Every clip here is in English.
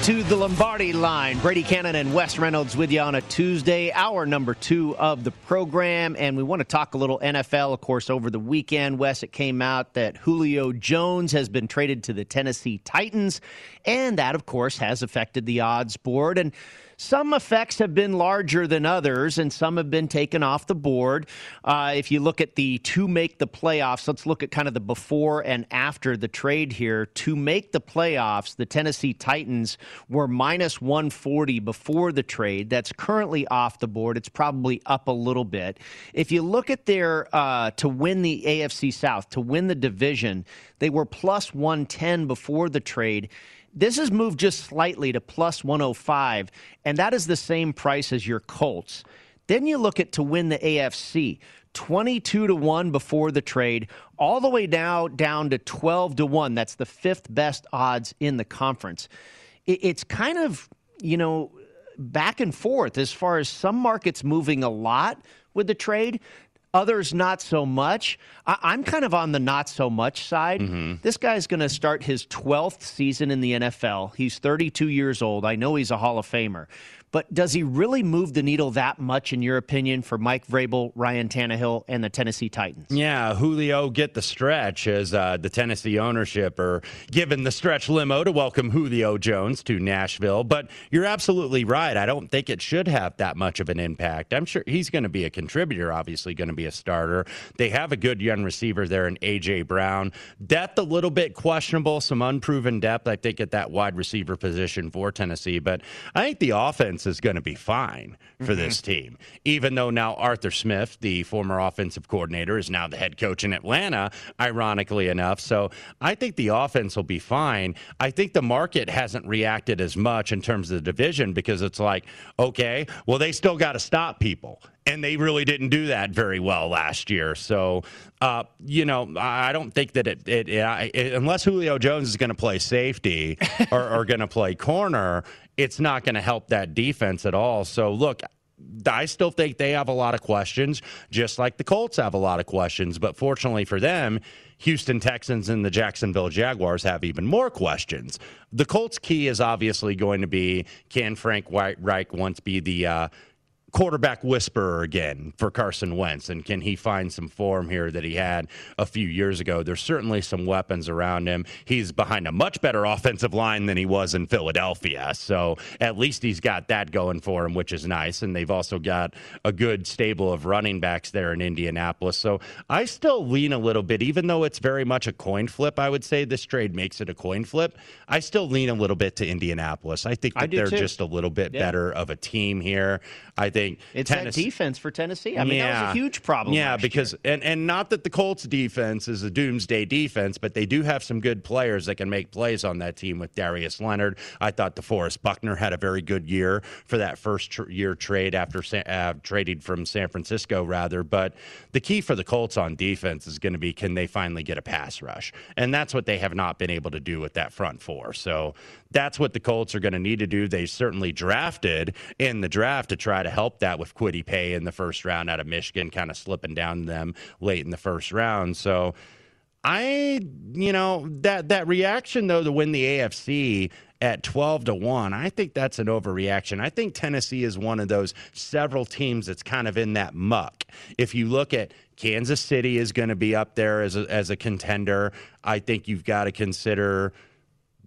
Into the Lombardi line. Brady Cannon and Wes Reynolds with you on a Tuesday, hour number two of the program. And we want to talk a little NFL. Of course, over the weekend, Wes, it came out that Julio Jones has been traded to the Tennessee Titans. And that, of course, has affected the odds board. And some effects have been larger than others, and some have been taken off the board. Uh, if you look at the to make the playoffs, let's look at kind of the before and after the trade here. To make the playoffs, the Tennessee Titans were minus 140 before the trade. That's currently off the board. It's probably up a little bit. If you look at their uh, to win the AFC South, to win the division, they were plus 110 before the trade. This has moved just slightly to plus 105, and that is the same price as your Colts. Then you look at to win the AFC, 22 to 1 before the trade, all the way now down to 12 to 1. That's the fifth best odds in the conference. It's kind of, you know, back and forth as far as some markets moving a lot with the trade others not so much. I- am kind of on the not so much side. Mm-hmm. This guy's going to start his 12th season in the NFL. He's 32 years old. I know he's a Hall of Famer. But does he really move the needle that much, in your opinion, for Mike Vrabel, Ryan Tannehill, and the Tennessee Titans? Yeah, Julio get the stretch as uh, the Tennessee ownership are given the stretch limo to welcome Julio Jones to Nashville. But you're absolutely right. I don't think it should have that much of an impact. I'm sure he's going to be a contributor, obviously, going to be a starter. They have a good young receiver there in A.J. Brown. Depth a little bit questionable, some unproven depth, I think, at that wide receiver position for Tennessee. But I think the offense offense is going to be fine for mm-hmm. this team. Even though now Arthur Smith, the former offensive coordinator, is now the head coach in Atlanta, ironically enough. So I think the offense will be fine. I think the market hasn't reacted as much in terms of the division because it's like, okay, well, they still got to stop people and they really didn't do that very well last year. So, uh, you know, I don't think that it, it, it, it unless Julio Jones is going to play safety or, or going to play corner, it's not going to help that defense at all. So, look, I still think they have a lot of questions, just like the Colts have a lot of questions. But fortunately for them, Houston Texans and the Jacksonville Jaguars have even more questions. The Colts' key is obviously going to be can Frank Reich once be the uh, quarterback whisperer again for Carson Wentz? And can he find some form here that he had a few years ago? There's certainly some weapons around him. He's behind a much better offensive line than he was in Philadelphia. So at least he's got that going for him, which is nice. And they've also got a good stable of running backs there in Indianapolis. So I still lean a little bit, even though it's very much a coin flip, I would say this trade makes it a coin flip. I still lean a little bit to Indianapolis. I think that they're too. just a little bit yeah. better of a team here. I think it's Tennessee, that defense for Tennessee. I mean, yeah, that was a huge problem. Yeah, because year. and and not that the Colts defense is a doomsday defense, but they do have some good players that can make plays on that team with Darius Leonard. I thought DeForest Buckner had a very good year for that first tr- year trade after uh, trading from San Francisco, rather. But the key for the Colts on defense is going to be can they finally get a pass rush, and that's what they have not been able to do with that front four. So that's what the Colts are going to need to do. They certainly drafted in the draft to try to help that with Kwity Paye in the first round out of Michigan, kind of slipping down them late in the first round. So I, you know, that that reaction though to win the AFC at 12 to 1, I think that's an overreaction. I think Tennessee is one of those several teams that's kind of in that muck. If you look at Kansas City is going to be up there as a, as a contender. I think you've got to consider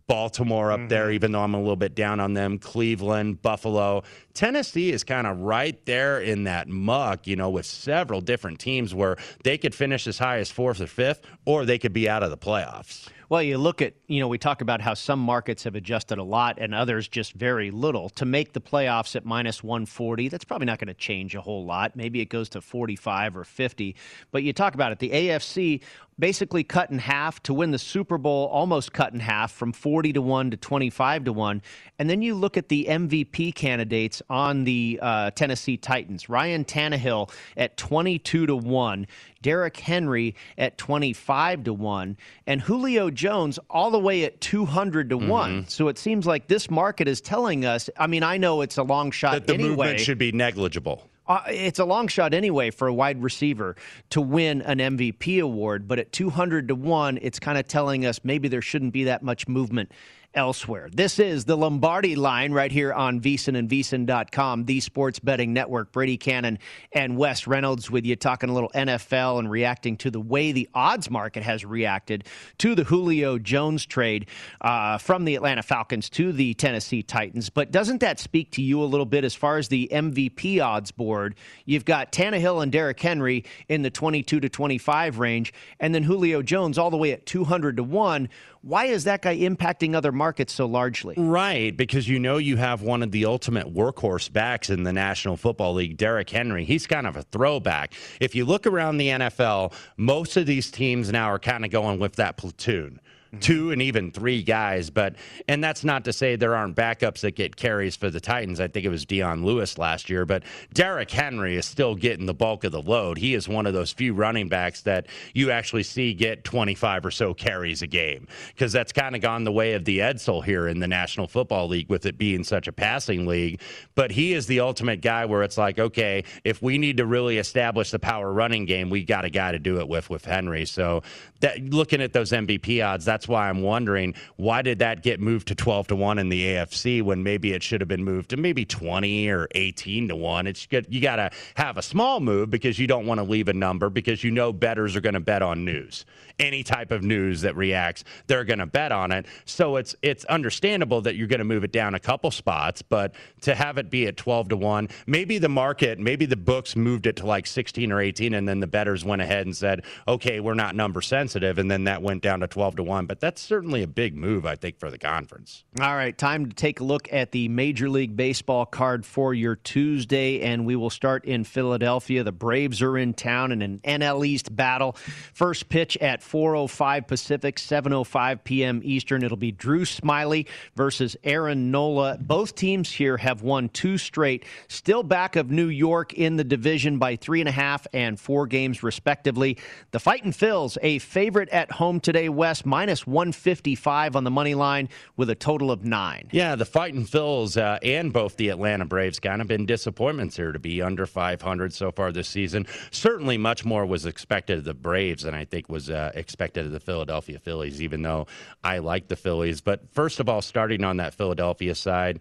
Baltimore up mm-hmm. there, even though I'm a little bit down on them. Cleveland, Buffalo. Tennessee is kind of right there in that muck, you know, with several different teams where they could finish as high as fourth or fifth, or they could be out of the playoffs. Well, you look at, you know, we talk about how some markets have adjusted a lot and others just very little. To make the playoffs at minus 140, that's probably not going to change a whole lot. Maybe it goes to 45 or 50. But you talk about it, the AFC basically cut in half to win the Super Bowl, almost cut in half from 40 to 1 to 25 to 1. And then you look at the MVP candidates on the uh, Tennessee Titans. Ryan Tannehill at 22 to 1, Derrick Henry at 25 to 1, and Julio Jones all the way at 200 to mm-hmm. 1. So it seems like this market is telling us, I mean, I know it's a long shot that the anyway. movement should be negligible. Uh, it's a long shot anyway for a wide receiver to win an MVP award, but at 200 to 1, it's kind of telling us maybe there shouldn't be that much movement elsewhere. This is the Lombardi line right here on VSiN and VSiN.com, the sports betting network. Brady Cannon and Wes Reynolds with you talking a little NFL and reacting to the way the odds market has reacted to the Julio Jones trade uh, from the Atlanta Falcons to the Tennessee Titans. But doesn't that speak to you a little bit as far as the MVP odds board? You've got Tannehill and Derrick Henry in the 22 to 25 range, and then Julio Jones all the way at 200 to 1 why is that guy impacting other markets so largely? Right, because you know you have one of the ultimate workhorse backs in the National Football League, Derrick Henry. He's kind of a throwback. If you look around the NFL, most of these teams now are kind of going with that platoon Mm-hmm. two and even three guys. But and that's not to say there aren't backups that get carries for the Titans. I think it was Dion Lewis last year, but Derrick Henry is still getting the bulk of the load. He is one of those few running backs that you actually see get 25 or so carries a game because that's kind of gone the way of the Edsel here in the National Football League with it being such a passing league. But he is the ultimate guy where it's like, okay, if we need to really establish the power running game, we got a guy to do it with with Henry. So that looking at those MVP odds, that's why I'm wondering why did that get moved to 12 to 1 in the AFC when maybe it should have been moved to maybe 20 or 18 to 1. It's good you got to have a small move because you don't want to leave a number because you know bettors are going to bet on news. Any type of news that reacts, they're going to bet on it. So it's it's understandable that you're going to move it down a couple spots, but to have it be at 12 to 1, maybe the market, maybe the books moved it to like 16 or 18 and then the bettors went ahead and said, "Okay, we're not number sensitive." sensitive, and then that went down to 12 to 1. But that's certainly a big move, I think, for the conference. All right, time to take a look at the Major League Baseball card for your Tuesday, and we will start in Philadelphia. The Braves are in town in an NL East battle. First pitch at 4:05 Pacific, 7:05 p.m. Eastern. It'll be Drew Smyly versus Aaron Nola. Both teams here have won two straight. Still back of New York in the division by three and a half and four games respectively. The Fightin' Phils, a favorite at home today, Wes, minus minus 155 on the money line with a total of nine. Yeah, the Fightin' Phils uh, and both the Atlanta Braves kind of been disappointments here to be under 500 so far this season. Certainly, much more was expected of the Braves than I think was uh, expected of the Philadelphia Phillies, even though I like the Phillies. But first of all, starting on that Philadelphia side,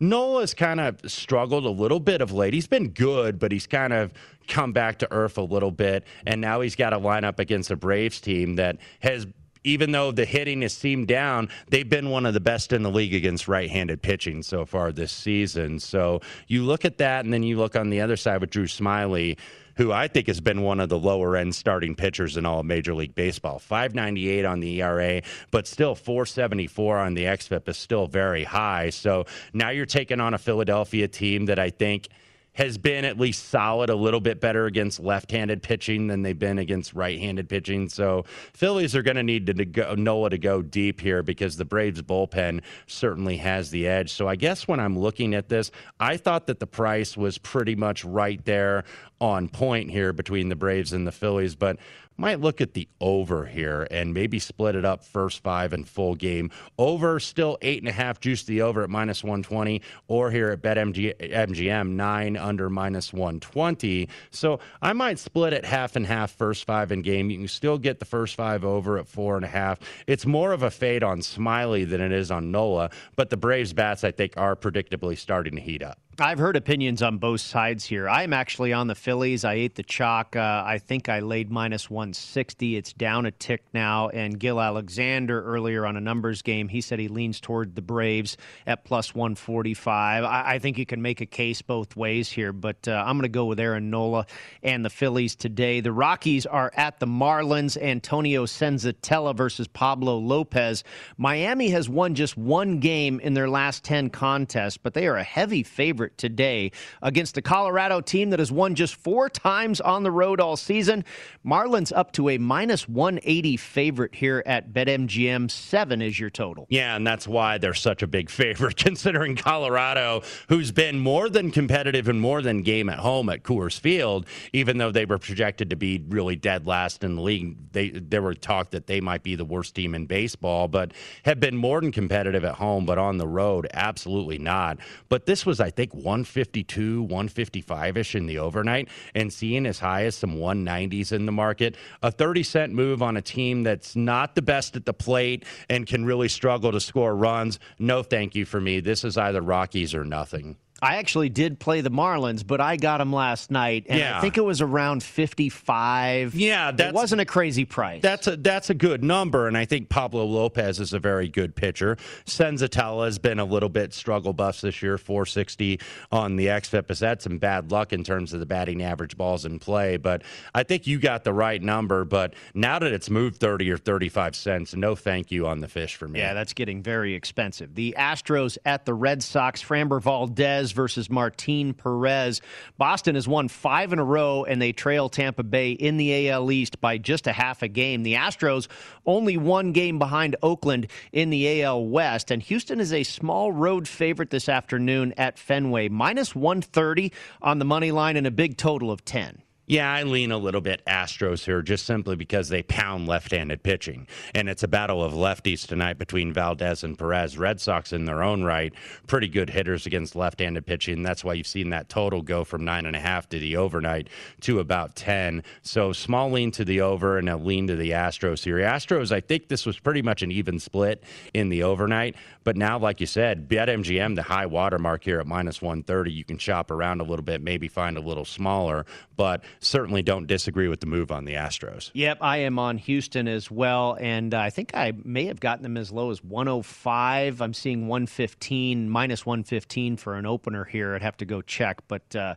Nola's kind of struggled a little bit of late. He's been good, but he's kind of come back to earth a little bit. And now he's got to line up against a Braves team that has even though the hitting has seemed down, they've been one of the best in the league against right handed pitching so far this season. So you look at that, and then you look on the other side with Drew Smyly who I think has been one of the lower end starting pitchers in all of Major League Baseball. 598 on the ERA, but still 474 on the XFIP is still very high. So now you're taking on a Philadelphia team that I think – has been at least solid, a little bit better against left-handed pitching than they've been against right-handed pitching. So Phillies are going to need to go, Nola to go deep here because the Braves bullpen certainly has the edge. So I guess when I'm looking at this, I thought that the price was pretty much right there on point here between the Braves and the Phillies, but might look at the over here and maybe split it up first five and full game. Over still eight and a half, juice the over at minus 120, or here at BetMGM, nine under minus 120. So I might split it half and half first five in game. You can still get the first five over at four and a half. It's more of a fade on Smyly than it is on Nola, but the Braves bats, I think, are predictably starting to heat up. I've heard opinions on both sides here. I'm actually on the Phillies. I ate the chalk. Uh, I think I laid minus 160. It's down a tick now. And Gill Alexander earlier on a numbers game, he said he leans toward the Braves at plus 145. I, I think you can make a case both ways here, but uh, I'm going to go with Aaron Nola and the Phillies today. The Rockies are at the Marlins. Antonio Senzatela versus Pablo Lopez. Miami has won just one game in their last 10 contests, but they are a heavy favorite today against a Colorado team that has won just four times on the road all season. Marlins up to a minus 180 favorite here at BetMGM. Seven is your total. Yeah, and that's why they're such a big favorite, considering Colorado, who's been more than competitive and more than game at home at Coors Field, even though they were projected to be really dead last in the league. They there were talk that they might be the worst team in baseball, but have been more than competitive at home, but on the road, absolutely not. But this was, I think, 152, 155 ish in the overnight, and seeing as high as some 190s in the market. A 30 cent move on a team that's not the best at the plate and can really struggle to score runs. No, thank you for me. This is either Rockies or nothing. I actually did play the Marlins, but I got them last night, and yeah. I think it was around fifty-five. Yeah, that wasn't a crazy price. That's a that's a good number, and I think Pablo Lopez is a very good pitcher. Senzatela has been a little bit struggle bus this year, four sixty on the xFIP. Has had some bad luck in terms of the batting average balls in play, but I think you got the right number. But now that it's moved thirty or thirty-five cents, no thank you on the fish for me. Yeah, that's getting very expensive. The Astros at the Red Sox. Framber Valdez versus Martin Perez. Boston has won five in a row, and they trail Tampa Bay in the AL East by just a half a game. The Astros only one game behind Oakland in the AL West, and Houston is a small road favorite this afternoon at Fenway, minus 130 on the money line and a big total of 10. Yeah, I lean a little bit Astros here just simply because they pound left handed pitching. And it's a battle of lefties tonight between Valdez and Perez. Red Sox, in their own right, pretty good hitters against left handed pitching. That's why you've seen that total go from nine and a half to the overnight to about 10. So small lean to the over and a lean to the Astros here. Astros, I think this was pretty much an even split in the overnight. But now, like you said, BetMGM, the high water mark here at minus 130. You can shop around a little bit, maybe find a little smaller. But certainly don't disagree with the move on the Astros. Yep, I am on Houston as well, and uh, I think I may have gotten them as low as 105. I'm seeing 115, minus 115 for an opener here. I'd have to go check, but uh,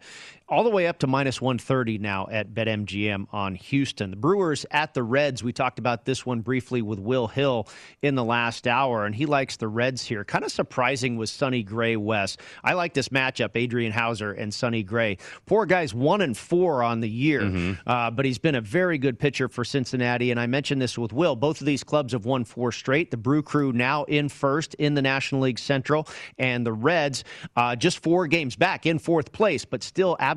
all the way up to minus 130 now at BetMGM on Houston. The Brewers at the Reds. We talked about this one briefly with Will Hill in the last hour, and he likes the Reds here. Kind of surprising with Sonny Gray Wes. I like this matchup, Adrian Houser and Sonny Gray. Poor guys one and four on the the year. Mm-hmm. Uh, but he's been a very good pitcher for Cincinnati. And I mentioned this with Will. Both of these clubs have won four straight. The Brew Crew now in first in the National League Central, and the Reds uh, just four games back in fourth place, but still absolutely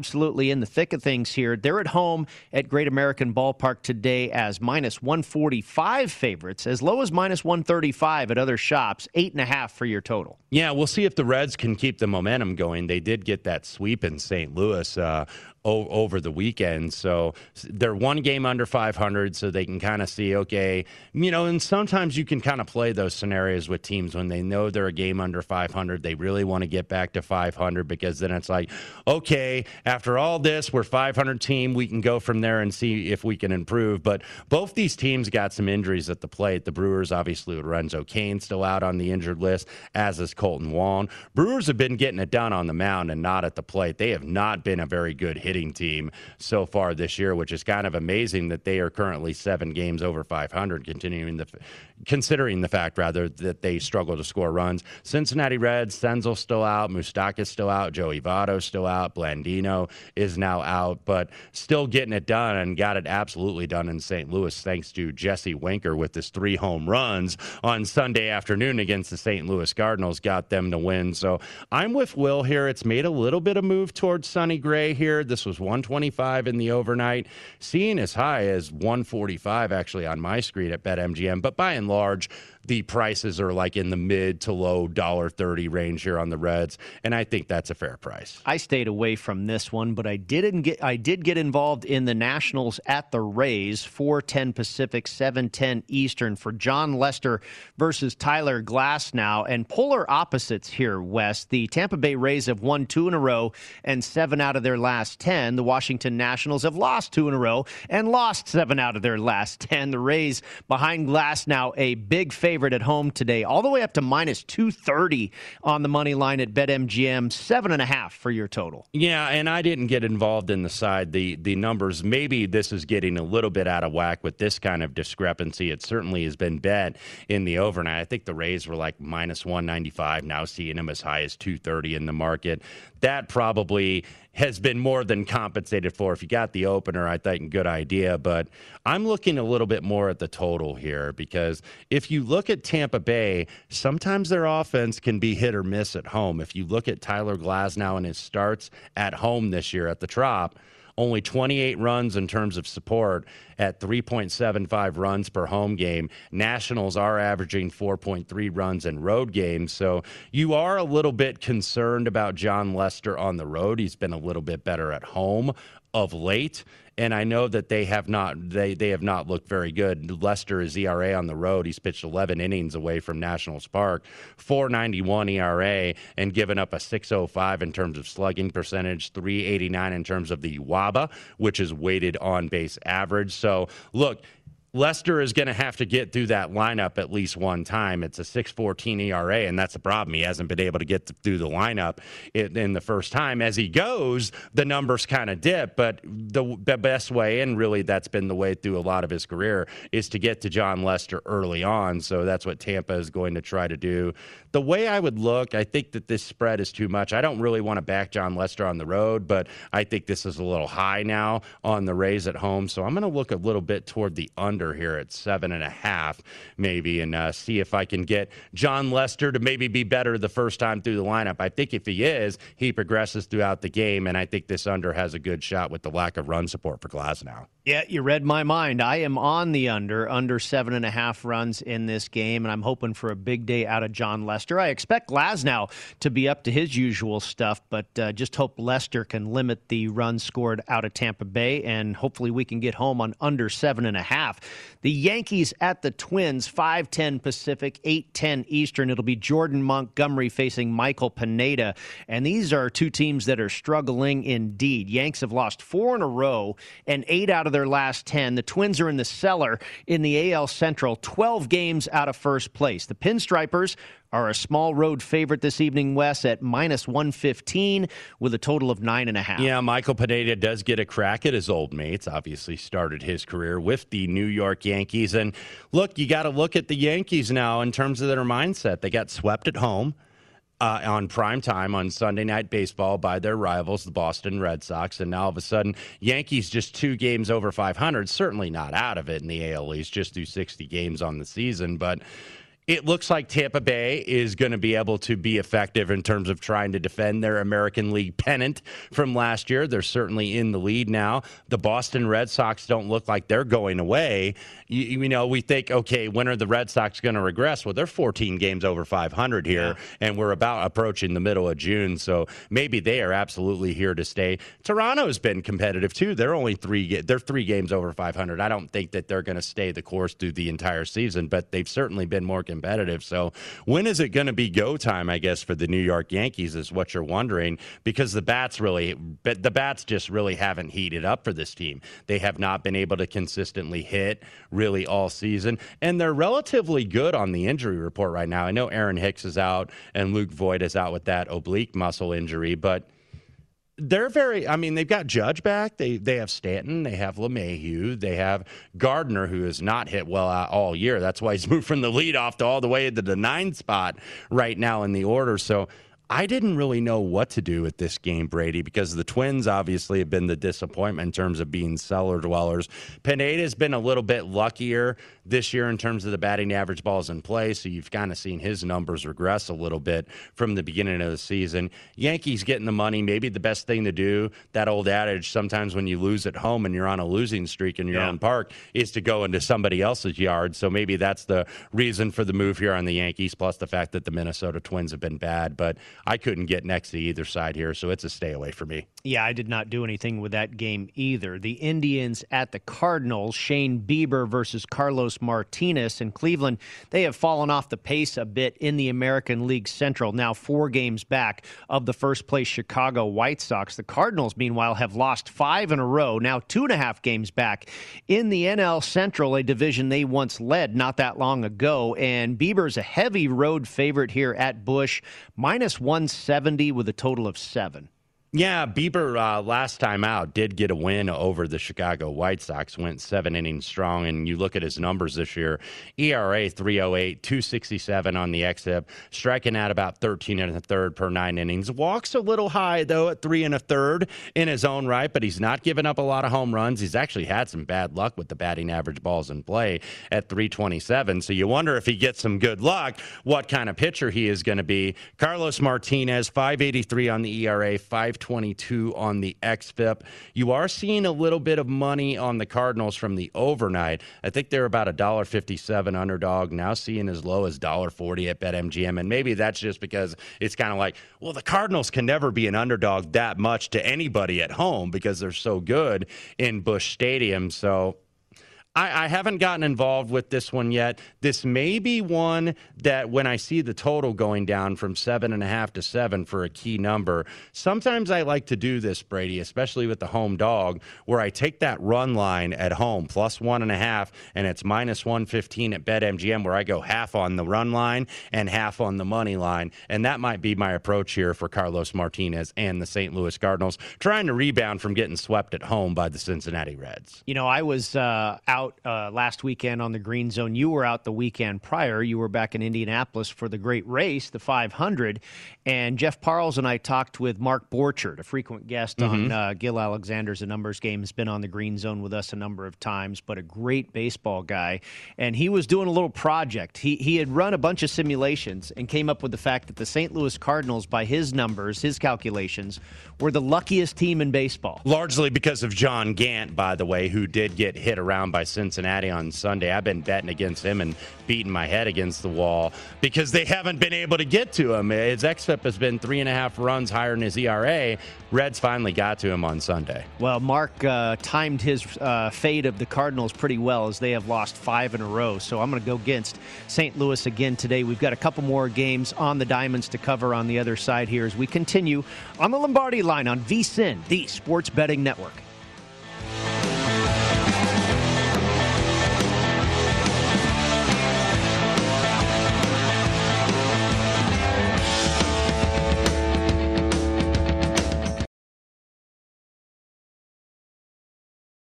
in the thick of things here. They're at home at Great American Ballpark today as minus 145 favorites, as low as minus 135 at other shops, eight and a half for your total. Yeah, we'll see if the Reds can keep the momentum going. They did get that sweep in St. Louis uh, o- over the weekend. So they're one game under 500, so they can kind of see, okay, you know, and sometimes you can kind of play those scenarios with teams when they know they're a game under 500. They really want to get back to 500 because then it's like, okay, after all this, we're 500 team. We can go from there and see if we can improve. But both these teams got some injuries at the plate. The Brewers, obviously, Lorenzo Cain still out on the injured list, as is Kolten Wong. Brewers have been getting it done on the mound and not at the plate. They have not been a very good hitting hitting team so far this year, which is kind of amazing that they are currently seven games over 500, continuing the considering the fact rather that they struggle to score runs. Cincinnati Reds, Senzel still out, Moustakas still out, Joey Votto still out, Blandino is now out, but still getting it done and got it absolutely done in St. Louis thanks to Jesse Winker with his three home runs on Sunday afternoon against the St. Louis Cardinals, got them to win. So I'm with Will here. It's made a little bit of move towards Sonny Gray here. This was 125 in the overnight, seeing as high as 145 actually on my screen at BetMGM. But by and large, the prices are like in the mid to low dollar thirty range here on the Reds, and I think that's a fair price. I stayed away from this one, but I didn't get I did get involved in the Nationals at the Rays, four ten Pacific, seven ten Eastern for Jon Lester versus Tyler Glasnow, and polar opposites here. Wes, the Tampa Bay Rays have won two in a row and seven out of their last ten. The Washington Nationals have lost two in a row and lost seven out of their last ten. The Rays behind Glasnow a big favorite favorite at home today, all the way up to minus 230 on the money line at BetMGM, seven and a half for your total. Yeah, and I didn't get involved in the side. The the numbers, maybe this is getting a little bit out of whack with this kind of discrepancy. It certainly has been bet in the overnight. I think the Rays were like minus 195, now seeing them as high as 230 in the market. That probably has been more than compensated for. If you got the opener, I think good idea. But I'm looking a little bit more at the total here because if you look at Tampa Bay, sometimes their offense can be hit or miss at home. If you look at Tyler Glasnow and his starts at home this year at the Trop, only 28 runs in terms of support at 3.75 runs per home game. Nationals are averaging 4.3 runs in road games. So you are a little bit concerned about Jon Lester on the road. He's been a little bit better at home of late and I know that they have not they they have not looked very good. Lester is ERA on the road. He's pitched 11 innings away from Nationals Park, 491 ERA, and given up a 605 in terms of slugging percentage, 389 in terms of the wOBA, which is weighted on base average. So look, Lester is going to have to get through that lineup at least one time. It's a 6.14 ERA, and that's the problem. He hasn't been able to get through the lineup in, the first time. As he goes, the numbers kind of dip, but the, best way, and really that's been the way through a lot of his career, is to get to Jon Lester early on. So that's what Tampa is going to try to do. The way I would look, I think that this spread is too much. I don't really want to back Jon Lester on the road, but I think this is a little high now on the Rays at home. So I'm going to look a little bit toward the under here at seven and a half, maybe, and uh, see if I can get Jon Lester to maybe be better the first time through the lineup. I think if he is, he progresses throughout the game, and I think this under has a good shot with the lack of run support for Glasnow. Yeah, you read my mind. I am on the under, under seven and a half runs in this game, and I'm hoping for a big day out of Jon Lester. I expect Glasnow to be up to his usual stuff, but uh, just hope Lester can limit the runs scored out of Tampa Bay, and hopefully we can get home on under seven and a half. The Yankees at the Twins, 5:10 Pacific, 8:10 Eastern. It'll be Jordan Montgomery facing Michael Pineda, and these are two teams that are struggling indeed. Yanks have lost four in a row, and eight out of their last 10. The Twins are in the cellar in the AL Central, 12 games out of first place. The Pinstripers are a small road favorite this evening, Wes, at minus 115 with a total of nine and a half. Yeah, Michael Pineda does get a crack at his old mates. Obviously, started his career with the New York Yankees. And look, you got to look at the Yankees now in terms of their mindset. They got swept at home uh, on prime time on Sunday Night Baseball by their rivals, the Boston Red Sox. And now all of a sudden, Yankees just two games over 500. Certainly not out of it in the AL East, just do 60 games on the season. But it looks like Tampa Bay is going to be able to be effective in terms of trying to defend their American League pennant from last year. They're certainly in the lead now. The Boston Red Sox don't look like they're going away. You, you know, we think, okay, when are the Red Sox going to regress? Well, they're 14 games over 500 here, yeah. and we're about approaching the middle of June. So maybe they are absolutely here to stay. Toronto's been competitive too. They're only three. They're three games over 500. I don't think that they're going to stay the course through the entire season, but they've certainly been more competitive competitive. So when is it going to be go time? I guess for the New York Yankees is what you're wondering because the bats really, but the bats just really haven't heated up for this team. They have not been able to consistently hit really all season, and they're relatively good on the injury report right now. I know Aaron Hicks is out and Luke Voit is out with that oblique muscle injury, but they're very. I mean, they've got Judge back. They they have Stanton. They have LeMahieu. They have Gardner, who has not hit well all year. That's why he's moved from the lead off to all the way to the nine spot right now in the order. So I didn't really know what to do with this game, Brady, because the Twins obviously have been the disappointment in terms of being cellar dwellers. Pineda's been a little bit luckier this year in terms of the batting average balls in play, so you've kind of seen his numbers regress a little bit from the beginning of the season. Yankees getting the money, maybe the best thing to do. That old adage, sometimes when you lose at home and you're on a losing streak in your yeah. own park, is to go into somebody else's yard. So maybe that's the reason for the move here on the Yankees, plus the fact that the Minnesota Twins have been bad. But I couldn't get next to either side here, so it's a stay away for me. Yeah, I did not do anything with that game either. The Indians at the Cardinals, Shane Bieber versus Carlos Martinez in Cleveland. They have fallen off the pace a bit in the American League Central, now four games back of the first place Chicago White Sox. The Cardinals, meanwhile, have lost five in a row, now two and a half games back in the NL Central, a division they once led not that long ago. And Bieber's a heavy road favorite here at Busch, minus 170 with a total of seven. Yeah, Bieber uh, last time out did get a win over the Chicago White Sox, went seven innings strong. And you look at his numbers this year ERA 308, 267 on the XFIP, striking out about 13 and a third per nine innings. Walks a little high, though, at three and a third in his own right, but he's not giving up a lot of home runs. He's actually had some bad luck with the batting average balls in play at 327. So you wonder if he gets some good luck, what kind of pitcher he is going to be. Carlos Martinez, 583 on the ERA, 5 522 on the XFIP. You are seeing a little bit of money on the Cardinals from the overnight. I think they're about a dollar fifty-seven underdog, now seeing as low as dollar forty at BetMGM. And maybe that's just because it's kind of like, well, the Cardinals can never be an underdog that much to anybody at home because they're so good in Busch Stadium. So I, I, haven't gotten involved with this one yet. This may be one that when I see the total going down from seven and a half to seven for a key number, sometimes I like to do this, Brady, especially with the home dog, where I take that run line at home plus one and a half, and it's minus 115 at BetMGM, where I go half on the run line and half on the money line. And that might be my approach here for Carlos Martinez and the St. Louis Cardinals, trying to rebound from getting swept at home by the Cincinnati Reds. You know, I was uh, out out uh, last weekend on the Green Zone. You were out the weekend prior. You were back in Indianapolis for the great race, the 500. And Jeff Parles and I talked with Mark Borchard, a frequent guest mm-hmm. on uh, Gill Alexander's A Numbers Game. Has been on the Green Zone with us a number of times, but a great baseball guy. And he was doing a little project. He, he had run a bunch of simulations and came up with the fact that the St. Louis Cardinals, by his numbers, his calculations, were the luckiest team in baseball. Largely because of John Gant, by the way, who did get hit around by Cincinnati on Sunday. I've been betting against him and beating my head against the wall because they haven't been able to get to him. His xFIP has been three and a half runs higher than his ERA. Reds finally got to him on Sunday. Well, Mark uh, timed his uh, fate of the Cardinals pretty well as they have lost five in a row. So I'm going to go against St. Louis again today. We've got a couple more games on the Diamonds to cover on the other side here as we continue on the Lombardi line on VSIN, the Sports Betting Network.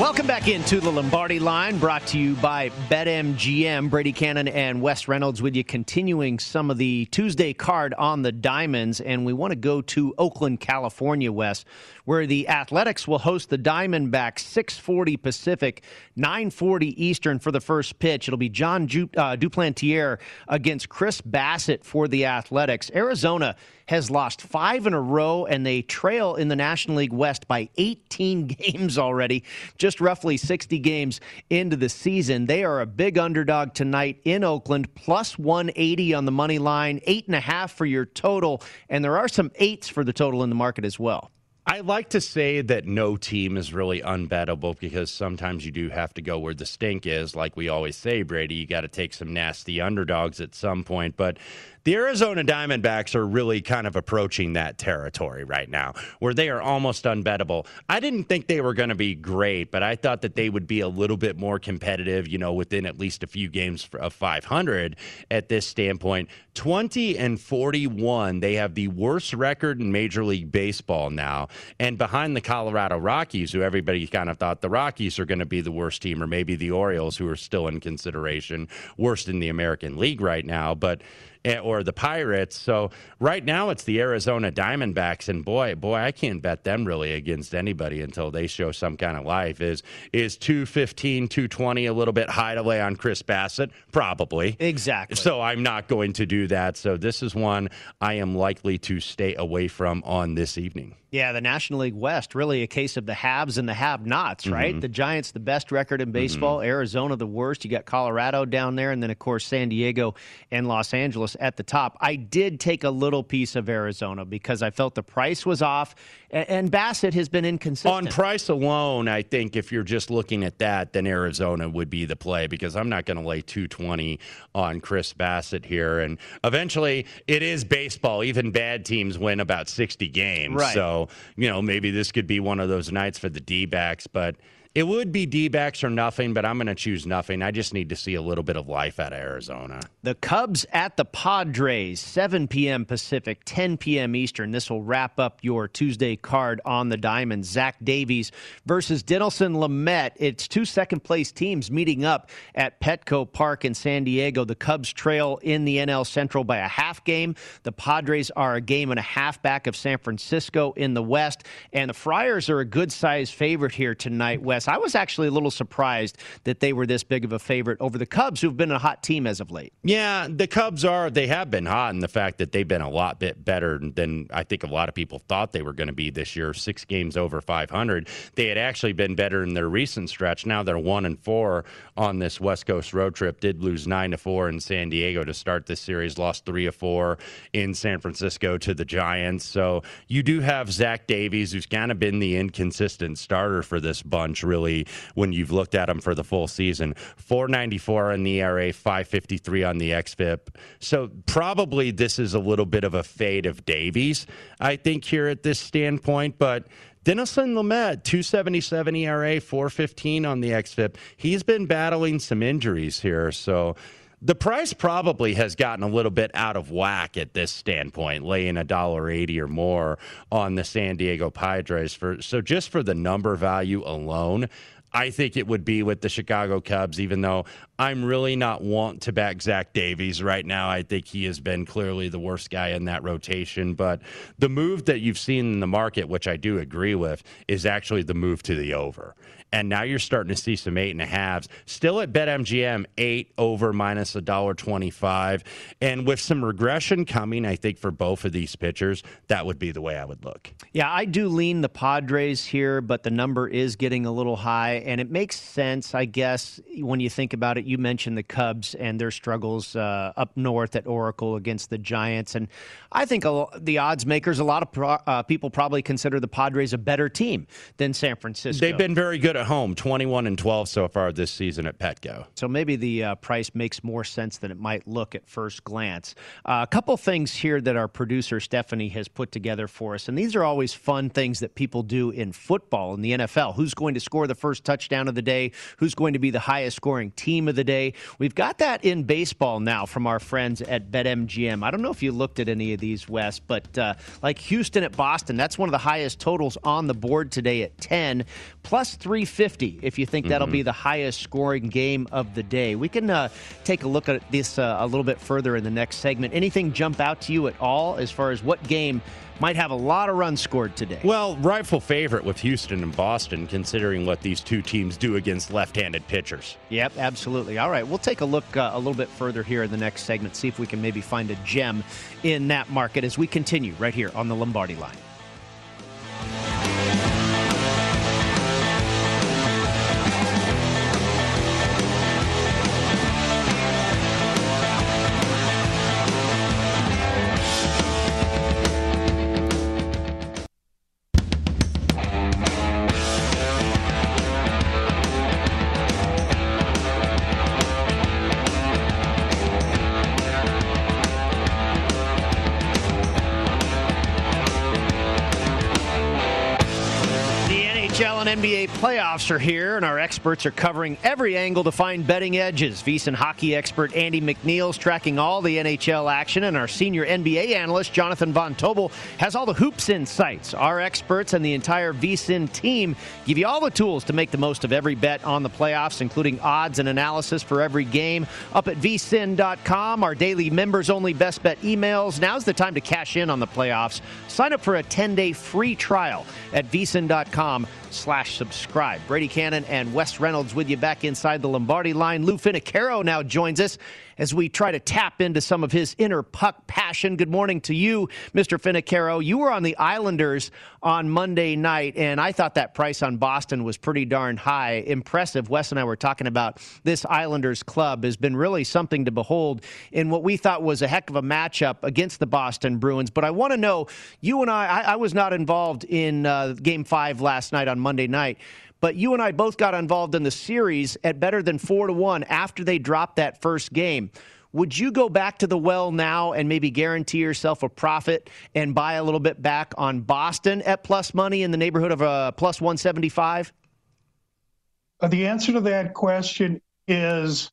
Welcome back into the Lombardi line, brought to you by BetMGM. Brady Cannon and Wes Reynolds with you, continuing some of the Tuesday card on the Diamonds. And we want to go to Oakland, California, Wes, where the Athletics will host the Diamondbacks 640 Pacific, 940 Eastern for the first pitch. It'll be Jon Ju- uh, Duplantier against Chris Bassitt for the Athletics. Arizona has lost five in a row, and they trail in the National League West by 18 games already, just roughly 60 games into the season. They are a big underdog tonight in Oakland, plus 180 on the money line, eight and a half for your total, and there are some eights for the total in the market as well. I like to say that no team is really unbettable because sometimes you do have to go where the stink is. Like we always say, Brady, you got to take some nasty underdogs at some point. But the Arizona Diamondbacks are really kind of approaching that territory right now where they are almost unbettable. I didn't think they were going to be great, but I thought that they would be a little bit more competitive, you know, within at least a few games of 500 at this standpoint. 20 and 41, they have the worst record in Major League Baseball now. And behind the Colorado Rockies, who everybody kind of thought the Rockies are going to be the worst team, or maybe the Orioles, who are still in consideration, worst in the American League right now. But or the Pirates. So right now it's the Arizona Diamondbacks, and boy, boy, I can't bet them really against anybody until they show some kind of life. Is is 215, 220 a little bit high to lay on Chris Bassitt? Probably. Exactly. So I'm not going to do that. So this is one I am likely to stay away from on this evening. Yeah, the National League West, really a case of the haves and the have nots, right? Mm-hmm. The Giants, the best record in baseball, mm-hmm. Arizona, the worst. You got Colorado down there, and then, of course, San Diego and Los Angeles at the top. I did take a little piece of Arizona because I felt the price was off, and Bassitt has been inconsistent. On price alone, I think if you're just looking at that, then Arizona would be the play because I'm not going to lay 220 on Chris Bassitt here. And eventually, it is baseball. Even bad teams win about 60 games. Right. So, you know, maybe this could be one of those nights for the D backs, but it would be D backs or nothing, but I'm going to choose nothing. I just need to see a little bit of life out of Arizona. The Cubs at the Padres, 7 p.m. Pacific, 10 p.m. Eastern. This will wrap up your Tuesday card on the diamond. Zach Davies versus Dinelson Lamet. It's two second place teams meeting up at Petco Park in San Diego. The Cubs trail in the NL Central by a half game. The Padres are a game and a half back of San Francisco in the West. And the Friars are a good sized favorite here tonight, Wes. I was actually a little surprised that they were this big of a favorite over the Cubs, who've been a hot team as of late. Yeah, the Cubs are. They have been hot in the fact that they've been a lot bit better than I think a lot of people thought they were going to be this year. Six games over 500. They had actually been better in their recent stretch. Now they're one and four on this West Coast road trip. Did lose nine to four in San Diego to start this series. Lost three of four in San Francisco to the Giants. So you do have Zach Davies, who's kind of been the inconsistent starter for this bunch. Really really when you've looked at them for the full season. 494 on the ERA, 553 on the XFIP. So probably this is a little bit of a fade of Davies, I think, here at this standpoint. But Dinelson Lamet, 277 ERA, 415 on the XFIP. He's been battling some injuries here. So the price probably has gotten a little bit out of whack at this standpoint, laying a dollar eighty or more on the San Diego Padres for so just for the number value alone. I think it would be with the Chicago Cubs, even though I'm really not want to back Zach Davies right now. I think he has been clearly the worst guy in that rotation. But the move that you've seen in the market, which I do agree with, is actually the move to the over and now you're starting to see some eight and a halves. Still at BetMGM, eight over minus a dollar twenty-five, and with some regression coming, I think for both of these pitchers, that would be the way I would look. Yeah, I do lean the Padres here, but the number is getting a little high, and it makes sense, I guess, when you think about it. You mentioned the Cubs and their struggles uh, up north at Oracle against the Giants, and I think the odds makers, a lot of pro- uh, people probably consider the Padres a better team than San Francisco. They've been very good home, 21 and 12 so far this season at Petco. So maybe the uh, price makes more sense than it might look at first glance. Uh, a couple things here that our producer Stephanie has put together for us, and these are always fun things that people do in football in the NFL. Who's going to score the first touchdown of the day? Who's going to be the highest scoring team of the day? We've got that in baseball now from our friends at BetMGM. I don't know if you looked at any of these, Wes, but uh, like Houston at Boston, that's one of the highest totals on the board today at 10, plus 350 50 if you think that'll mm-hmm. be the highest scoring game of the day. We can uh, take a look at this uh, a little bit further in the next segment. Anything jump out to you at all as far as what game might have a lot of runs scored today? Well, rightful favorite with Houston and Boston, considering what these two teams do against left handed pitchers. Yep, absolutely. All right, we'll take a look uh, a little bit further here in the next segment, see if we can maybe find a gem in that market as we continue right here on the Lombardi line. NHL and NBA playoffs are here, and our experts are covering every angle to find betting edges. VSIN hockey expert Andy McNeil's tracking all the NHL action, and our senior NBA analyst Jonathan Von Tobel has all the hoops insights. Our experts and the entire VSIN team give you all the tools to make the most of every bet on the playoffs, including odds and analysis for every game. Up at vsin.com, our daily members-only best bet emails. Now's the time to cash in on the playoffs. Sign up for a 10-day free trial at vsin.com slash subscribe. Brady Cannon and Wes Reynolds with you back inside the Lombardi line. Lou Finocchiaro now joins us as we try to tap into some of his inner puck passion. Good morning to you, Mr. Finocchiaro. You were on the Islanders on Monday night, and I thought that price on Boston was pretty darn high. Impressive. Wes and I were talking about this Islanders club has been really something to behold in what we thought was a heck of a matchup against the Boston Bruins. But I want to know, you and I, I, I was not involved in uh, game five last night on Monday night. But you and I both got involved in the series at better than four to one after they dropped that first game. Would you go back to the well now and maybe guarantee yourself a profit and buy a little bit back on Boston at plus money in the neighborhood of a plus 175? Uh, the answer to that question is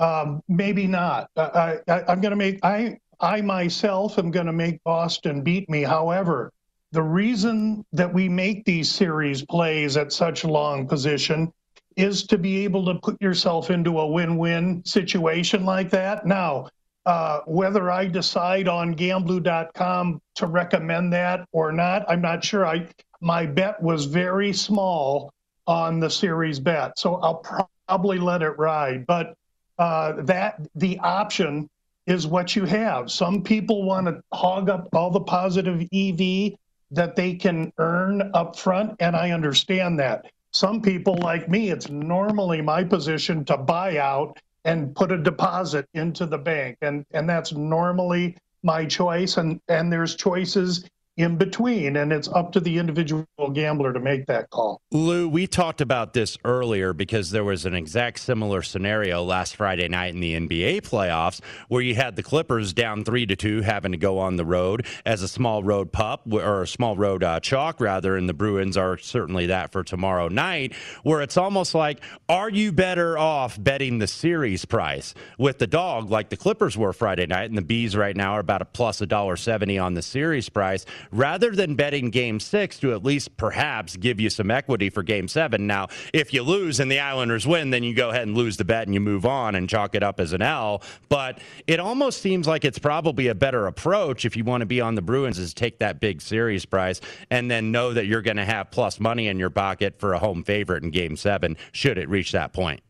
um, maybe not. I, am going to make I I myself am going to make Boston beat me. However, the reason that we make these series plays at such a long position is to be able to put yourself into a win-win situation like that. Now, uh, whether I decide on Gamblou.com to recommend that or not, I'm not sure. I my bet was very small on the series bet, so I'll probably let it ride. But uh, that the option is what you have. Some people want to hog up all the positive EV that they can earn up front, and I understand that. Some people like me, it's normally my position to buy out and put a deposit into the bank, and and that's normally my choice. And and there's choices in between, and it's up to the individual gambler to make that call. Lou, we talked about this earlier because there was an exact similar scenario last Friday night in the NBA playoffs where you had the Clippers down three to two, having to go on the road as a small road pup or a small road uh, chalk rather, and the Bruins are certainly that for tomorrow night. Where it's almost like, are you better off betting the series price with the dog like the Clippers were Friday night, and the bees right now are about a plus a dollar seventy on the series price rather than betting game six to at least perhaps give you some equity for game seven. Now, if you lose and the Islanders win, then you go ahead and lose the bet and you move on and chalk it up as an L. But it almost seems like it's probably a better approach if you want to be on the Bruins is take that big series price and then know that you're going to have plus money in your pocket for a home favorite in game seven should it reach that point.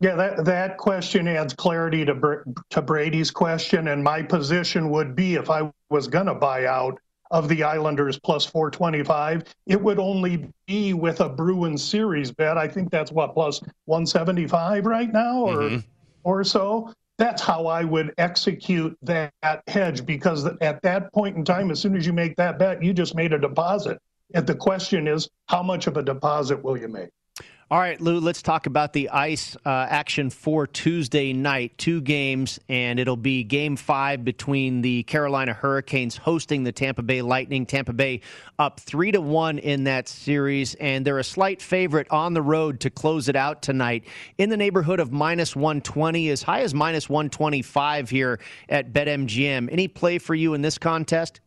Yeah, that, that question adds clarity to, to Brady's question. And my position would be if I was going to buy out, of the Islanders plus 425. It would only be with a Bruins series bet. I think that's what plus 175 right now or mm-hmm. or so. That's how I would execute that hedge because at that point in time, as soon as you make that bet, you just made a deposit. And the question is, how much of a deposit will you make? All right, Lou, let's talk about the ice uh, action for Tuesday night. Two games, and it'll be game five between the Carolina Hurricanes hosting the Tampa Bay Lightning. Tampa Bay up three to one in that series, and they're a slight favorite on the road to close it out tonight in the neighborhood of minus 120, as high as minus 125 here at BetMGM. Any play for you in this contest?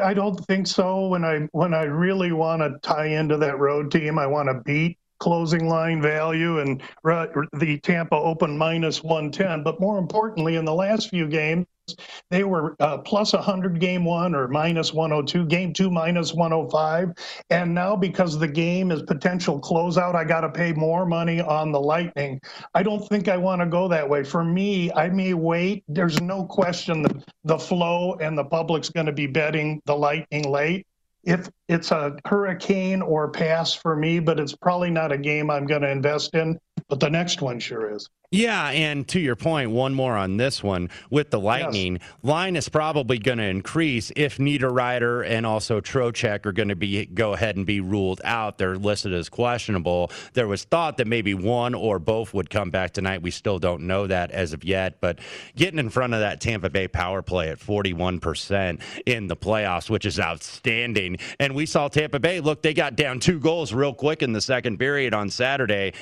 I don't think so. When I when I really want to tie into that road team, I want to beat closing line value and the Tampa open minus 110. But more importantly, in the last few games, they were uh, plus 100 game one or minus 102, game two minus 105. And now, because the game is potential closeout, I got to pay more money on the Lightning. I don't think I want to go that way. For me, I may wait. There's no question that the flow and the public's going to be betting the Lightning late if it's a hurricane or pass for me, but it's probably not a game I'm going to invest in. but the next one sure is. Yeah, and to your point, one more on this one with the Lightning. Yes. Line is probably going to increase if Niederreiter and also Trocheck are going to be go ahead and be ruled out. They're listed as questionable. There was thought that maybe one or both would come back tonight. We still don't know that as of yet, but getting in front of that Tampa Bay power play at 41% in the playoffs, which is outstanding. And we saw Tampa Bay look, they got down two goals real quick in the second period on Saturday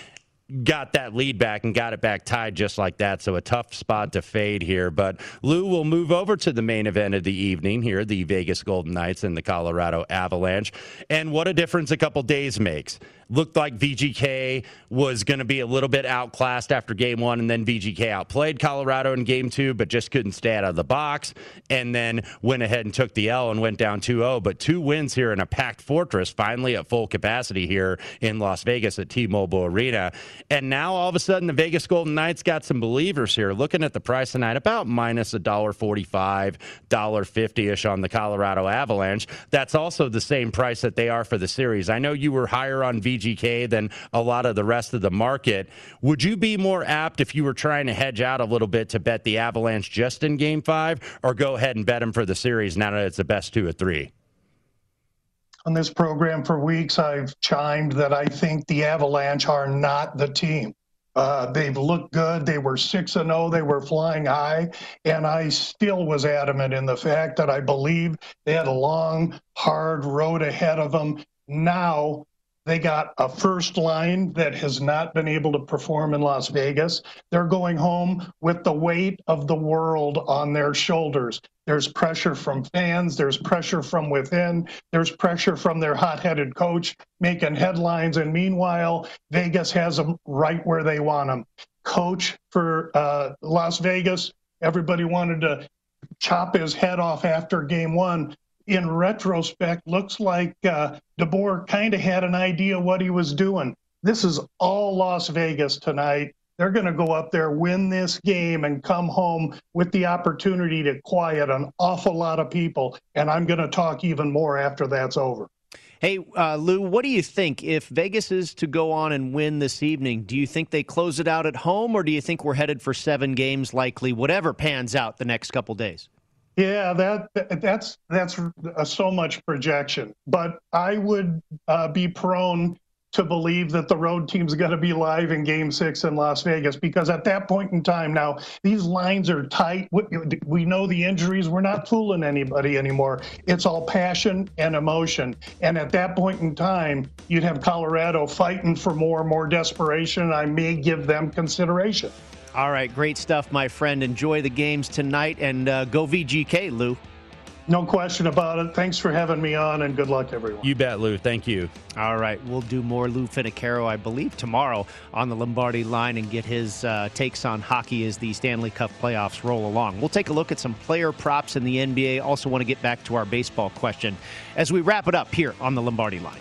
got that lead back and got it back tied just like that. So a tough spot to fade here. But Lou will move over to the main event of the evening here, the Vegas Golden Knights and the Colorado Avalanche. And what a difference a couple days makes looked like VGK was going to be a little bit outclassed after game one, and then VGK outplayed Colorado in game two, but just couldn't stay out of the box, and then went ahead and took the L and went down 2 0. But two wins here in a packed fortress, finally at full capacity here in Las Vegas at T Mobile Arena. And now all of a sudden, the Vegas Golden Knights got some believers here. Looking at the price tonight, about minus a dollar forty-five, dollar fifty-ish on the Colorado Avalanche. That's also the same price that they are for the series. I know you were higher on VGK VGK than a lot of the rest of the market. Would you be more apt if you were trying to hedge out a little bit to bet the Avalanche just in game five or go ahead and bet them for the series now that it's the best two or three? On this program for weeks, I've chimed that I think the Avalanche are not the team. Uh, they've looked good. They were 6 and 0. They were flying high. And I still was adamant in the fact that I believe they had a long, hard road ahead of them. Now they got a first line that has not been able to perform in Las Vegas. They're going home with the weight of the world on their shoulders. There's pressure from fans, there's pressure from within, there's pressure from their hot headed coach making headlines. And meanwhile, Vegas has them right where they want them. Coach for uh, Las Vegas, everybody wanted to chop his head off after game one in retrospect, looks like uh, DeBoer kind of had an idea what he was doing. This is all Las Vegas tonight. They're going to go up there, win this game, and come home with the opportunity to quiet an awful lot of people. And I'm going to talk even more after that's over. Hey, uh, Lou, what do you think? If Vegas is to go on and win this evening, do you think they close it out at home, or do you think we're headed for seven games, likely, whatever pans out the next couple days? Yeah, that that's that's so much projection. But I would uh, be prone to believe that the road team's going to be live in Game Six in Las Vegas because at that point in time, now these lines are tight. We know the injuries. We're not fooling anybody anymore. It's all passion and emotion. And at that point in time, you'd have Colorado fighting for more and more desperation. I may give them consideration. All right, great stuff, my friend. Enjoy the games tonight and uh, go VGK, Lou. No question about it. Thanks for having me on, and good luck, everyone. You bet, Lou. Thank you. All right, we'll do more Lou Finocchiaro, I believe, tomorrow on the Lombardi line and get his uh, takes on hockey as the Stanley Cup playoffs roll along. We'll take a look at some player props in the NBA. Also, want to get back to our baseball question as we wrap it up here on the Lombardi line.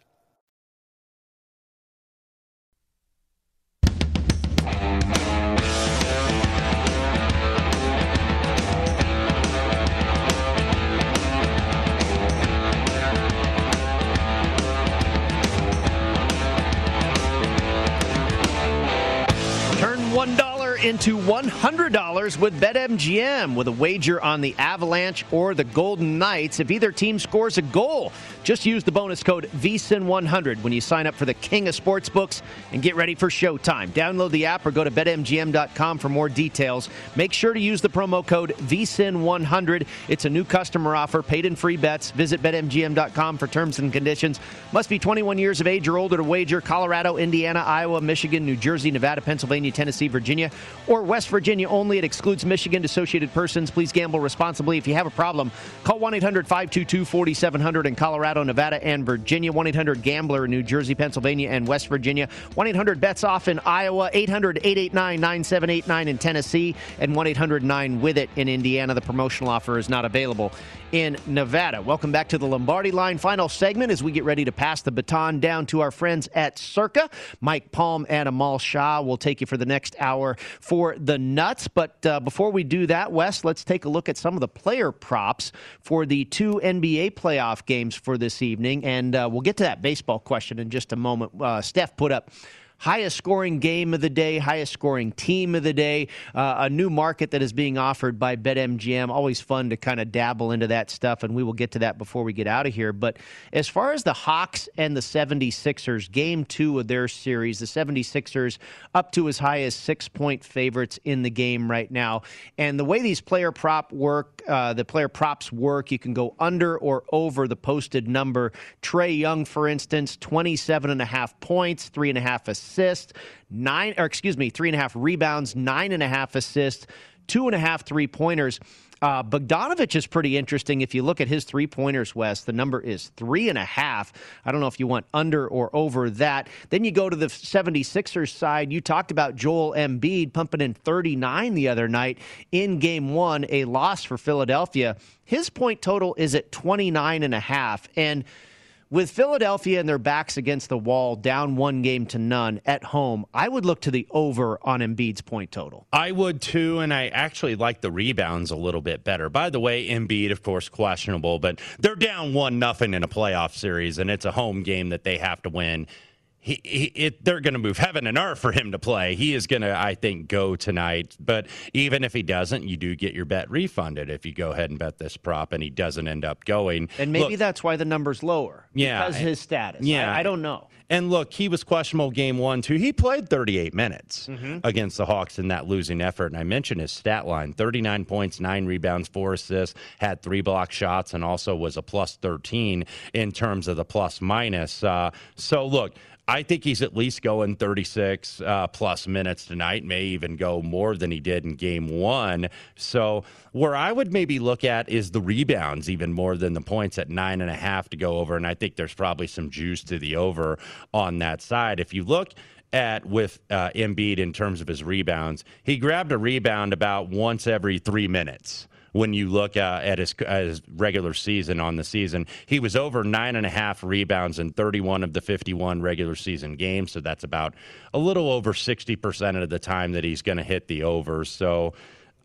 Into $100 with BetMGM with a wager on the Avalanche or the Golden Knights. If either team scores a goal, just use the bonus code VSIN100 when you sign up for the King of Sportsbooks and get ready for showtime. Download the app or go to betmgm.com for more details. Make sure to use the promo code VSIN100. It's a new customer offer, paid in free bets. Visit betmgm.com for terms and conditions. Must be 21 years of age or older to wager. Colorado, Indiana, Iowa, Michigan, New Jersey, Nevada, Pennsylvania, Tennessee, Virginia, or West Virginia only. It excludes Michigan associated persons. Please gamble responsibly. If you have a problem, call 1 800 522 4700 in Colorado, Nevada, and Virginia. 1 800 Gambler in New Jersey, Pennsylvania, and West Virginia. 1 800 Bets Off in Iowa. 800 889 9789 in Tennessee. And 1 800 9 with it in Indiana. The promotional offer is not available in Nevada. Welcome back to the Lombardi Line final segment as we get ready to pass the baton down to our friends at Circa. Mike Palm and Amal Shah will take you for the next hour for the nuts. But uh, before we do that, Wes, let's take a look at some of the player props for the two NBA playoff games for this evening. And uh, we'll get to that baseball question in just a moment. Uh, Steph put up highest scoring game of the day, highest scoring team of the day, uh, a new market that is being offered by BetMGM. Always fun to kind of dabble into that stuff, and we will get to that before we get out of here. But as far as the Hawks and the 76ers, game two of their series, the 76ers up to as high as six point favorites in the game right now. And the way these player prop work, uh, the player props work, you can go under or over the posted number. Trae Young, for instance, 27 and a half points, three and a half assists assists, nine, or excuse me, three and a half rebounds, nine and a half assists, two and a half three pointers. Uh, Bogdanovic is pretty interesting. If you look at his three pointers, Wes, the number is three and a half. I don't know if you want under or over that. Then you go to the 76ers side. You talked about Joel Embiid pumping in 39 the other night in game one, a loss for Philadelphia. His point total is at 29 and a half. And with Philadelphia and their backs against the wall, down one game to none at home, I would look to the over on Embiid's point total. I would too, and I actually like the rebounds a little bit better. By the way, Embiid, of course, questionable, but they're down one nothing in a playoff series, and it's a home game that they have to win. He, he it, they're going to move heaven and earth for him to play. He is going to, I think, go tonight. But even if he doesn't, you do get your bet refunded if you go ahead and bet this prop and he doesn't end up going. And maybe Look, that's why the number's lower. Yeah, because his status. Yeah, I, I, don't know. And look, he was questionable game one, too. He played 38 minutes mm-hmm. against the Hawks in that losing effort. And I mentioned his stat line 39 points, nine rebounds, four assists, had three block shots, and also was a plus 13 in terms of the plus minus. Uh, so, look, I think he's at least going 36 uh, plus minutes tonight, may even go more than he did in game one. So, where I would maybe look at is the rebounds even more than the points at nine and a half to go over. And I think there's probably some juice to the over on that side. If you look at with uh, Embiid in terms of his rebounds, he grabbed a rebound about once every three minutes when you look uh, at his, his, regular season on the season. He was over nine and a half rebounds in 31 of the 51 regular season games. So that's about a little over 60% of the time that he's going to hit the over. So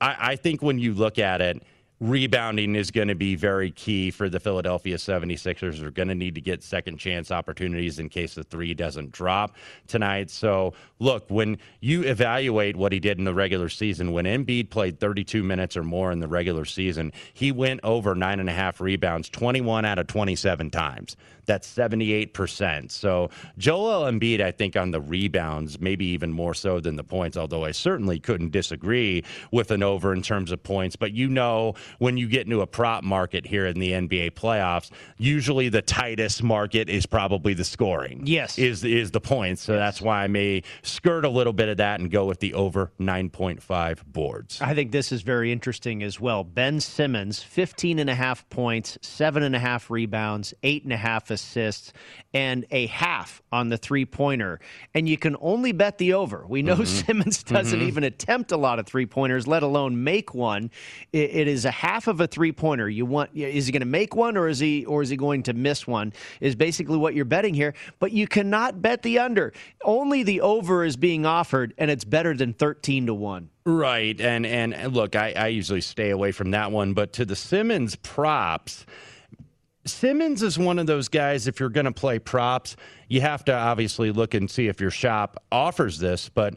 I, I think when you look at it, rebounding is going to be very key for the Philadelphia 76ers. They're going to need to get second chance opportunities in case the three doesn't drop tonight. So, look, when you evaluate what he did in the regular season, when Embiid played 32 minutes or more in the regular season, he went over nine and a half rebounds 21 out of 27 times. That's 78%. So Joel Embiid, I think, on the rebounds, maybe even more so than the points, although I certainly couldn't disagree with an over in terms of points. But you know, when you get into a prop market here in the NBA playoffs, usually the tightest market is probably the scoring. Yes. Is, is the points. So yes. that's why I may skirt a little bit of that and go with the over 9.5 boards. I think this is very interesting as well. Ben Simmons, 15 and a half points, seven and a half rebounds, eight and a half assists and a half on the three pointer. And you can only bet the over. We know mm-hmm. Simmons doesn't mm-hmm. even attempt a lot of three pointers, let alone make one. It, it is a half of a three pointer. You want is he going to make one or is he or is he going to miss one? Is basically what you're betting here. But you cannot bet the under. Only the over is being offered, and it's better than thirteen to one. Right, and and look, I, I usually stay away from that one. But to the Simmons props. Simmons is one of those guys, if you're going to play props, you have to obviously look and see if your shop offers this, but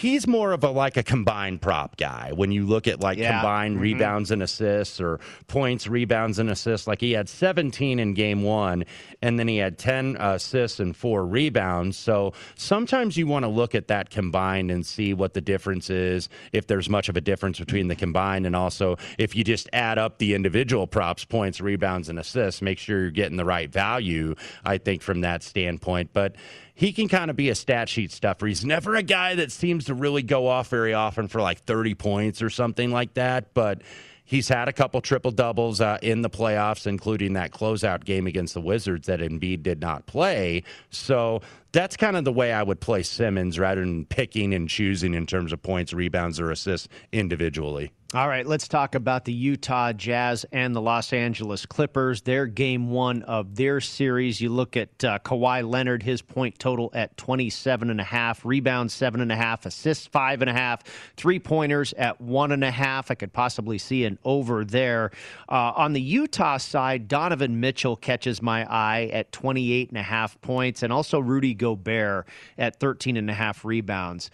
he's more of a like a combined prop guy when you look at like yeah. combined mm-hmm. rebounds and assists or points rebounds and assists like he had 17 in game 1 and then he had 10 assists and 4 rebounds so sometimes you want to look at that combined and see what the difference is if there's much of a difference between the combined and also if you just add up the individual props points rebounds and assists make sure you're getting the right value i think from that standpoint but he can kind of be a stat sheet stuffer. He's never a guy that seems to really go off very often for like 30 points or something like that, but he's had a couple triple doubles uh, in the playoffs, including that closeout game against the Wizards that Embiid did not play. So that's kind of the way I would play Simmons rather than picking and choosing in terms of points, rebounds, or assists individually. All right, let's talk about the Utah Jazz and the Los Angeles Clippers. Their game one of their series. You look at uh, Kawhi Leonard, his point total at 27 and a half, rebounds seven and a half, assists five and a half, three pointers at one and a half. I could possibly see an over there. Uh, on the Utah side, Donovan Mitchell catches my eye at 28 and a half points, and also Rudy Gobert at 13 and a half rebounds.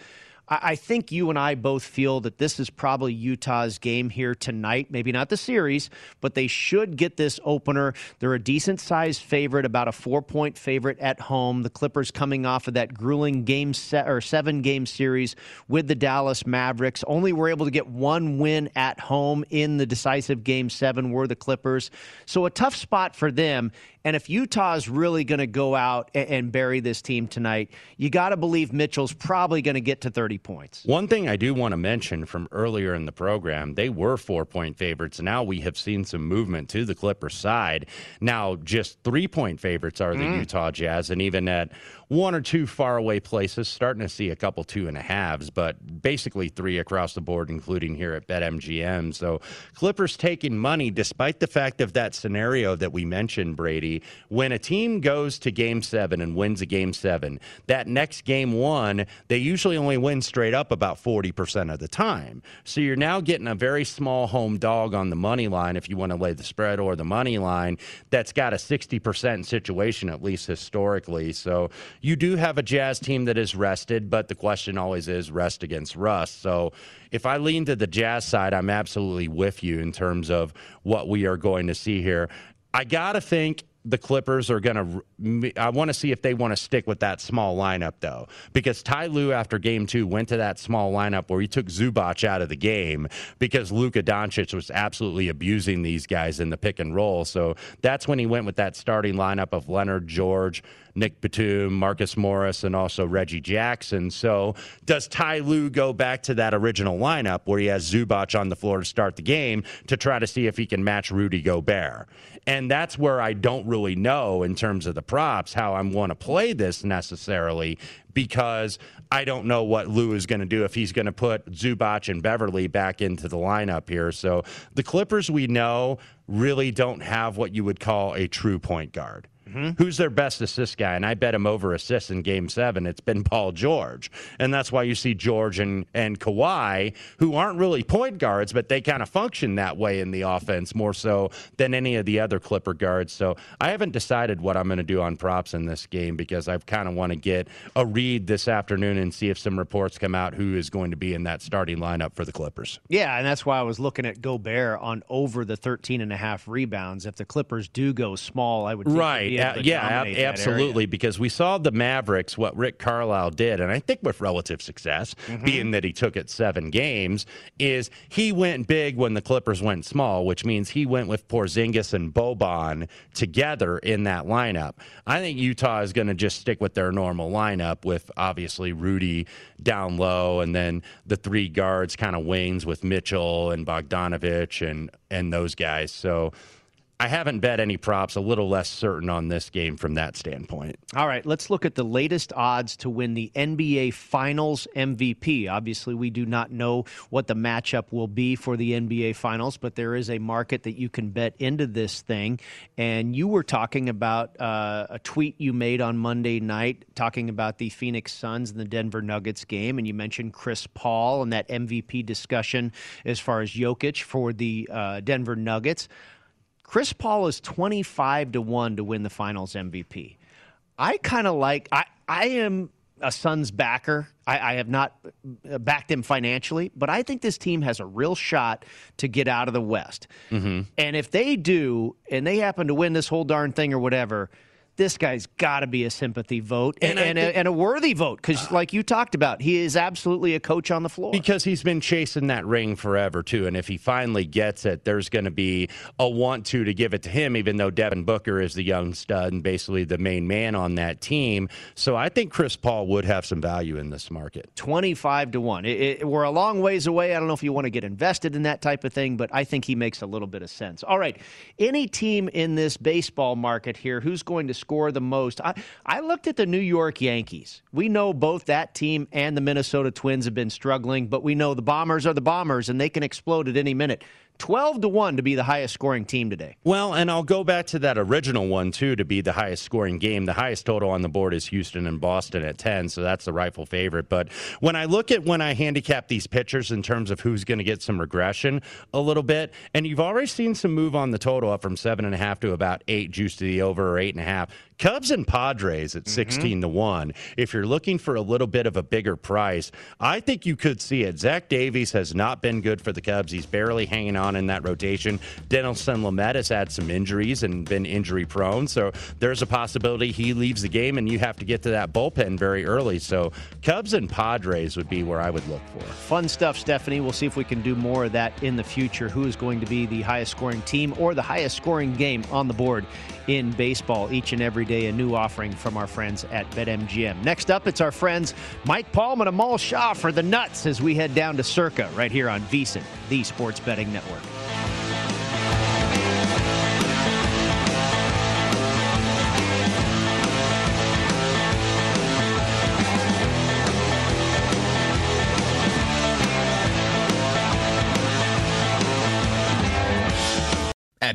I think you and I both feel that this is probably Utah's game here tonight. Maybe not the series, but they should get this opener. They're a decent sized favorite, about a four point favorite at home. The Clippers coming off of that grueling game set or seven game series with the Dallas Mavericks. Only were able to get one win at home in the decisive game seven were the Clippers. So a tough spot for them. And if Utah is really going to go out and bury this team tonight, you got to believe Mitchell's probably going to get to 30 points. One thing I do want to mention from earlier in the program, they were four point favorites. Now we have seen some movement to the Clippers side. Now just three point favorites are the mm. Utah Jazz, and even at one or two faraway places, starting to see a couple two and a halves, but basically three across the board, including here at BetMGM. So Clippers taking money, despite the fact of that scenario that we mentioned, Brady. When a team goes to game seven and wins a game seven, that next game one, they usually only win straight up about 40% of the time. So you're now getting a very small home dog on the money line if you want to lay the spread or the money line that's got a 60% situation, at least historically. So you do have a Jazz team that is rested, but the question always is rest against rust. So if I lean to the Jazz side, I'm absolutely with you in terms of what we are going to see here. I got to think the Clippers are going to. I want to see if they want to stick with that small lineup, though, because Ty Lue, after game two, went to that small lineup where he took Zubac out of the game because Luka Doncic was absolutely abusing these guys in the pick and roll. So that's when he went with that starting lineup of Leonard, George, Nic Batum, Marcus Morris, and also Reggie Jackson. So does Ty Lue go back to that original lineup where he has Zubac on the floor to start the game to try to see if he can match Rudy Gobert? And that's where I don't really know in terms of the props how I'm going to play this necessarily because I don't know what Lue is going to do if he's going to put Zubac and Beverley back into the lineup here. So the Clippers we know really don't have what you would call a true point guard. Mm-hmm. Who's their best assist guy? And I bet him over assists in game seven. It's been Paul George. And that's why you see George and, and Kawhi, who aren't really point guards, but they kind of function that way in the offense more so than any of the other Clipper guards. So I haven't decided what I'm going to do on props in this game because I kind of want to get a read this afternoon and see if some reports come out who is going to be in that starting lineup for the Clippers. Yeah, and that's why I was looking at Gobert on over the 13 and a half rebounds. If the Clippers do go small, I would right yeah, absolutely. Because we saw the Mavericks, what Rick Carlisle did, and I think with relative success, mm-hmm. being that he took it seven games, is he went big when the Clippers went small, which means he went with Porzingis and Boban together in that lineup. I think Utah is going to just stick with their normal lineup with obviously Rudy down low, and then the three guards kind of wings with Mitchell and Bogdanovic and and those guys. So I haven't bet any props, a little less certain on this game from that standpoint. All right, let's look at the latest odds to win the NBA Finals MVP. Obviously, we do not know what the matchup will be for the NBA Finals, but there is a market that you can bet into this thing. And you were talking about uh, a tweet you made on Monday night talking about the Phoenix Suns and the Denver Nuggets game, and you mentioned Chris Paul and that MVP discussion as far as Jokic for the uh, Denver Nuggets. Chris Paul is 25 to 1 to win the finals MVP. I kind of like I I am a Suns backer. I, I, have not backed him financially, but I think this team has a real shot to get out of the West. Mm-hmm. And if they do, and they happen to win this whole darn thing or whatever, this guy's got to be a sympathy vote and, and, and, a, and a, worthy vote because, uh, like you talked about, he is absolutely a coach on the floor. Because he's been chasing that ring forever, too. And if he finally gets it, there's going to be a want to to give it to him, even though Devin Booker is the young stud and basically the main man on that team. So I think Chris Paul would have some value in this market. 25 to 1. It, it, we're a long ways away. I don't know if you want to get invested in that type of thing, but I think he makes a little bit of sense. All right. Any team in this baseball market here who's going to score the most. I, I looked at the New York Yankees. We know both that team and the Minnesota Twins have been struggling, but we know the Bombers are the Bombers and they can explode at any minute. 12 to 1 to be the highest scoring team today. Well, and I'll go back to that original one, too, to be the highest scoring game. The highest total on the board is Houston and Boston at 10, so that's the rightful favorite. But when I look at when I handicap these pitchers in terms of who's going to get some regression a little bit, and you've already seen some move on the total up from 7.5 to about 8 juice to the over or 8.5. Cubs and Padres at mm-hmm. 16 to 1. If you're looking for a little bit of a bigger price, I think you could see it. Zach Davies has not been good for the Cubs. He's barely hanging on in that rotation. Dinelson Lamet has had some injuries and been injury prone. So there's a possibility he leaves the game and you have to get to that bullpen very early. So Cubs and Padres would be where I would look for. Fun stuff, Stephanie. We'll see if we can do more of that in the future. Who is going to be the highest scoring team or the highest scoring game on the board in baseball each and every day. A new offering from our friends at BetMGM. Next up, it's our friends Mike Palm and Amal Shah for the Nuts as we head down to Circa right here on VSIN, the Sports Betting Network.